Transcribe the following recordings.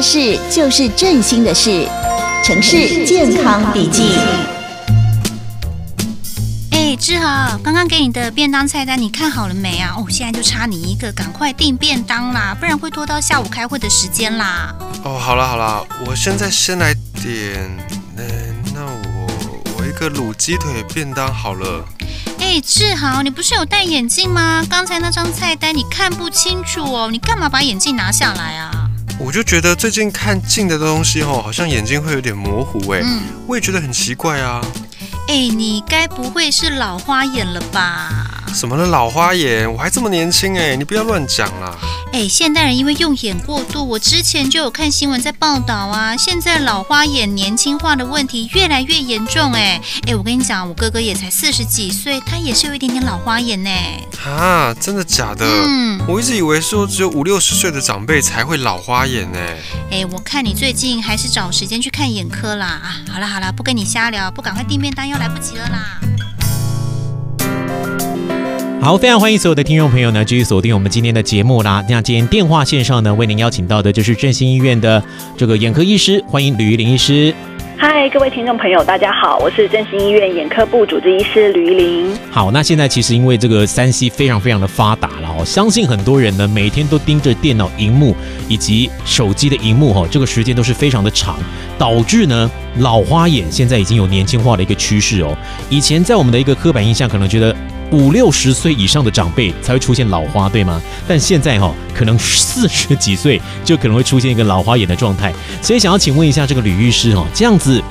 的事就是振兴的事，城市健康笔记。哎，志豪，刚刚给你的便当菜单你看好了没啊？哦，现在就差你一个，赶快订便当啦，不然会拖到下午开会的时间啦。哦，好了好了，我现在先来点，那那我我一个卤鸡腿便当好了。哎，志豪，你不是有戴眼镜吗？刚才那张菜单你看不清楚哦，你干嘛把眼镜拿下来啊？我就觉得最近看近的东西哦，好像眼睛会有点模糊哎，嗯，我也觉得很奇怪啊。哎，你该不会是老花眼了吧？什么的老花眼？我还这么年轻哎，你不要乱讲啦。哎，现代人因为用眼过度，我之前就有看新闻在报道啊。现在老花眼年轻化的问题越来越严重哎。哎，我跟你讲，我哥哥也才四十几岁，他也是有一点点老花眼呢。啊，真的假的？嗯，我一直以为说只有五六十岁的长辈才会老花眼呢。哎，我看你最近还是找时间去看眼科啦。啊，好了好了，不跟你瞎聊，不赶快订便单又来不及了啦。好，非常欢迎所有的听众朋友呢，继续锁定我们今天的节目啦。那今天电话线上呢，为您邀请到的就是振兴医院的这个眼科医师，欢迎吕玉玲医师。嗨，各位听众朋友，大家好，我是振兴医院眼科部主治医师吕玉玲。好，那现在其实因为这个三 C 非常非常的发达了哦，相信很多人呢每天都盯着电脑荧幕以及手机的荧幕哈，这个时间都是非常的长，导致呢老花眼现在已经有年轻化的一个趋势哦。以前在我们的一个刻板印象，可能觉得。五六十岁以上的长辈才会出现老花，对吗？但现在哈、可能四十几岁就可能会出现一个老花眼的状态。所以想要请问一下这个吕医师哈，这样子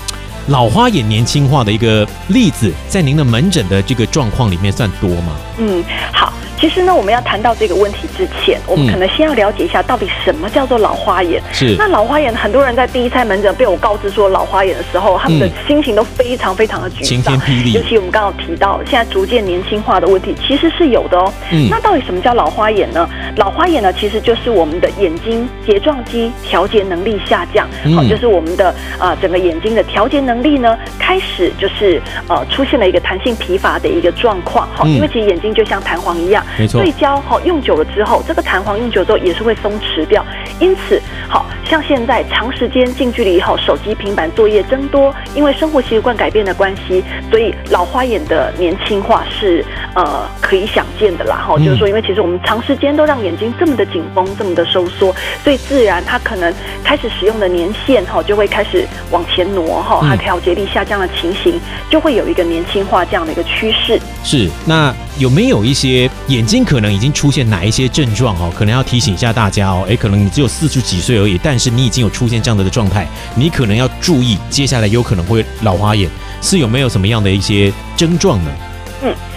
老花眼年轻化的一个例子，在您的门诊的这个状况里面算多吗？嗯，好。其实呢，我们要谈到这个问题之前，我们可能先要了解一下到底什么叫做老花眼。是。那老花眼，很多人在第一次门诊被我告知说老花眼的时候，他们的心情都非常非常的沮丧。晴天霹雳。尤其我们刚刚提到，现在逐渐年轻化的问题，其实是有的哦。嗯。那到底什么叫老花眼呢？老花眼呢，其实就是我们的眼睛睫状肌调节能力下降。好，就是我们的啊、呃、整个眼睛的调节能力呢，开始就是呃出现了一个弹性疲乏的一个状况。好，因为其实眼睛就像弹簧一样。没错，对焦哈用久了之后，这个弹簧用久了之后也是会松弛掉，因此，好像现在长时间近距离以后，手机、平板作业增多，因为生活习惯改变的关系，所以老花眼的年轻化是呃可以想见的啦哈。就是说，因为其实我们长时间都让眼睛这么的紧绷，这么的收缩，所以自然它可能开始使用的年限哈就会开始往前挪哈，它调节力下降的情形就会有一个年轻化这样的一个趋势。是，那有没有一些眼睛可能已经出现哪一些症状哦？可能要提醒一下大家哦。诶，可能你只有四十几岁而已，但是你已经有出现这样的状态，你可能要注意，接下来有可能会老花眼，是有没有什么样的一些症状呢？嗯，好，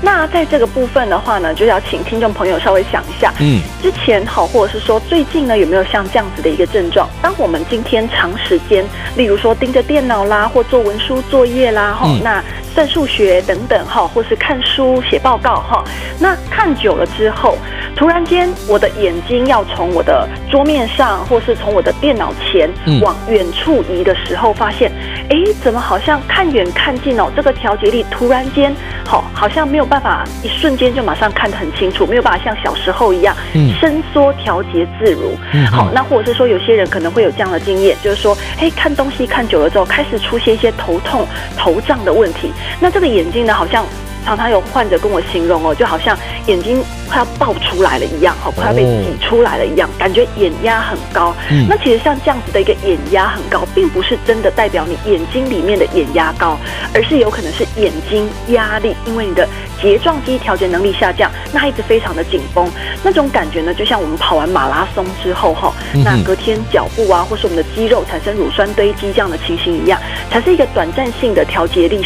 那在这个部分的话呢，就要请听众朋友稍微想一下，嗯，之前好，或者是说最近呢，有没有像这样子的一个症状？当我们今天长时间，例如说盯着电脑啦，或做文书作业啦，哈、嗯，那。算数学等等哈，或是看书写报告哈，那看久了之后，突然间我的眼睛要从我的桌面上，或是从我的电脑前往远处移的时候，发现，哎，怎么好像看远看近哦，这个调节力突然间好，好像没有办法一瞬间就马上看得很清楚，没有办法像小时候一样伸缩调节自如。好，那或者是说有些人可能会有这样的经验，就是说，哎，看东西看久了之后，开始出现一些头痛、头胀的问题。那这个眼睛呢，好像常常有患者跟我形容哦，就好像眼睛快要爆出来了一样，好，快要被挤出来了一样，感觉眼压很高。嗯。那其实像这样子的一个眼压很高，并不是真的代表你眼睛里面的眼压高，而是有可能是眼睛压力，因为你的睫状肌调节能力下降，那一直非常的紧绷，那种感觉呢，就像我们跑完马拉松之后哈，那隔天脚步啊，或是我们的肌肉产生乳酸堆积这样的情形一样，才是一个短暂性的调节力。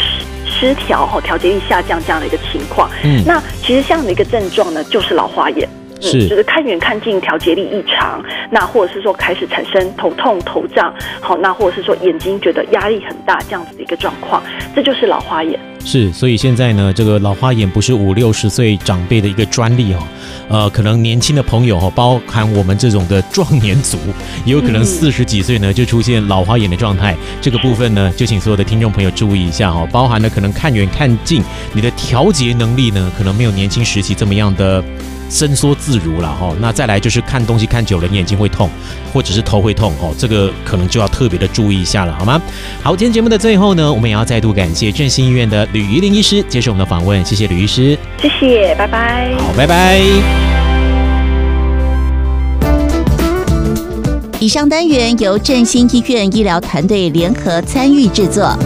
失调哈，调节力下降这样的一个情况。嗯，那其实这样的一个症状呢，就是老花眼。是，就是看远看近调节力异常，那或者是说开始产生头痛头胀，好，那或者是说眼睛觉得压力很大这样子的一个状况，这就是老花眼。是，所以现在呢，这个老花眼不是五六十岁长辈的一个专利哦，呃，可能年轻的朋友哈，包含我们这种的壮年族，也有可能四十几岁呢就出现老花眼的状态。这个部分呢，就请所有的听众朋友注意一下哈，包含了可能看远看近，你的调节能力呢，可能没有年轻时期这么样的。伸缩自如了哈。那再来就是看东西看久了，你眼睛会痛，或者是头会痛哦，这个可能就要特别的注意一下了，好吗？好，今天节目的最后呢，我们也要再度感谢振兴医院的吕怡玲医师接受我们的访问，谢谢吕医师，谢谢，拜拜。好，拜拜。以上单元由振兴医院医疗团队联合参与制作。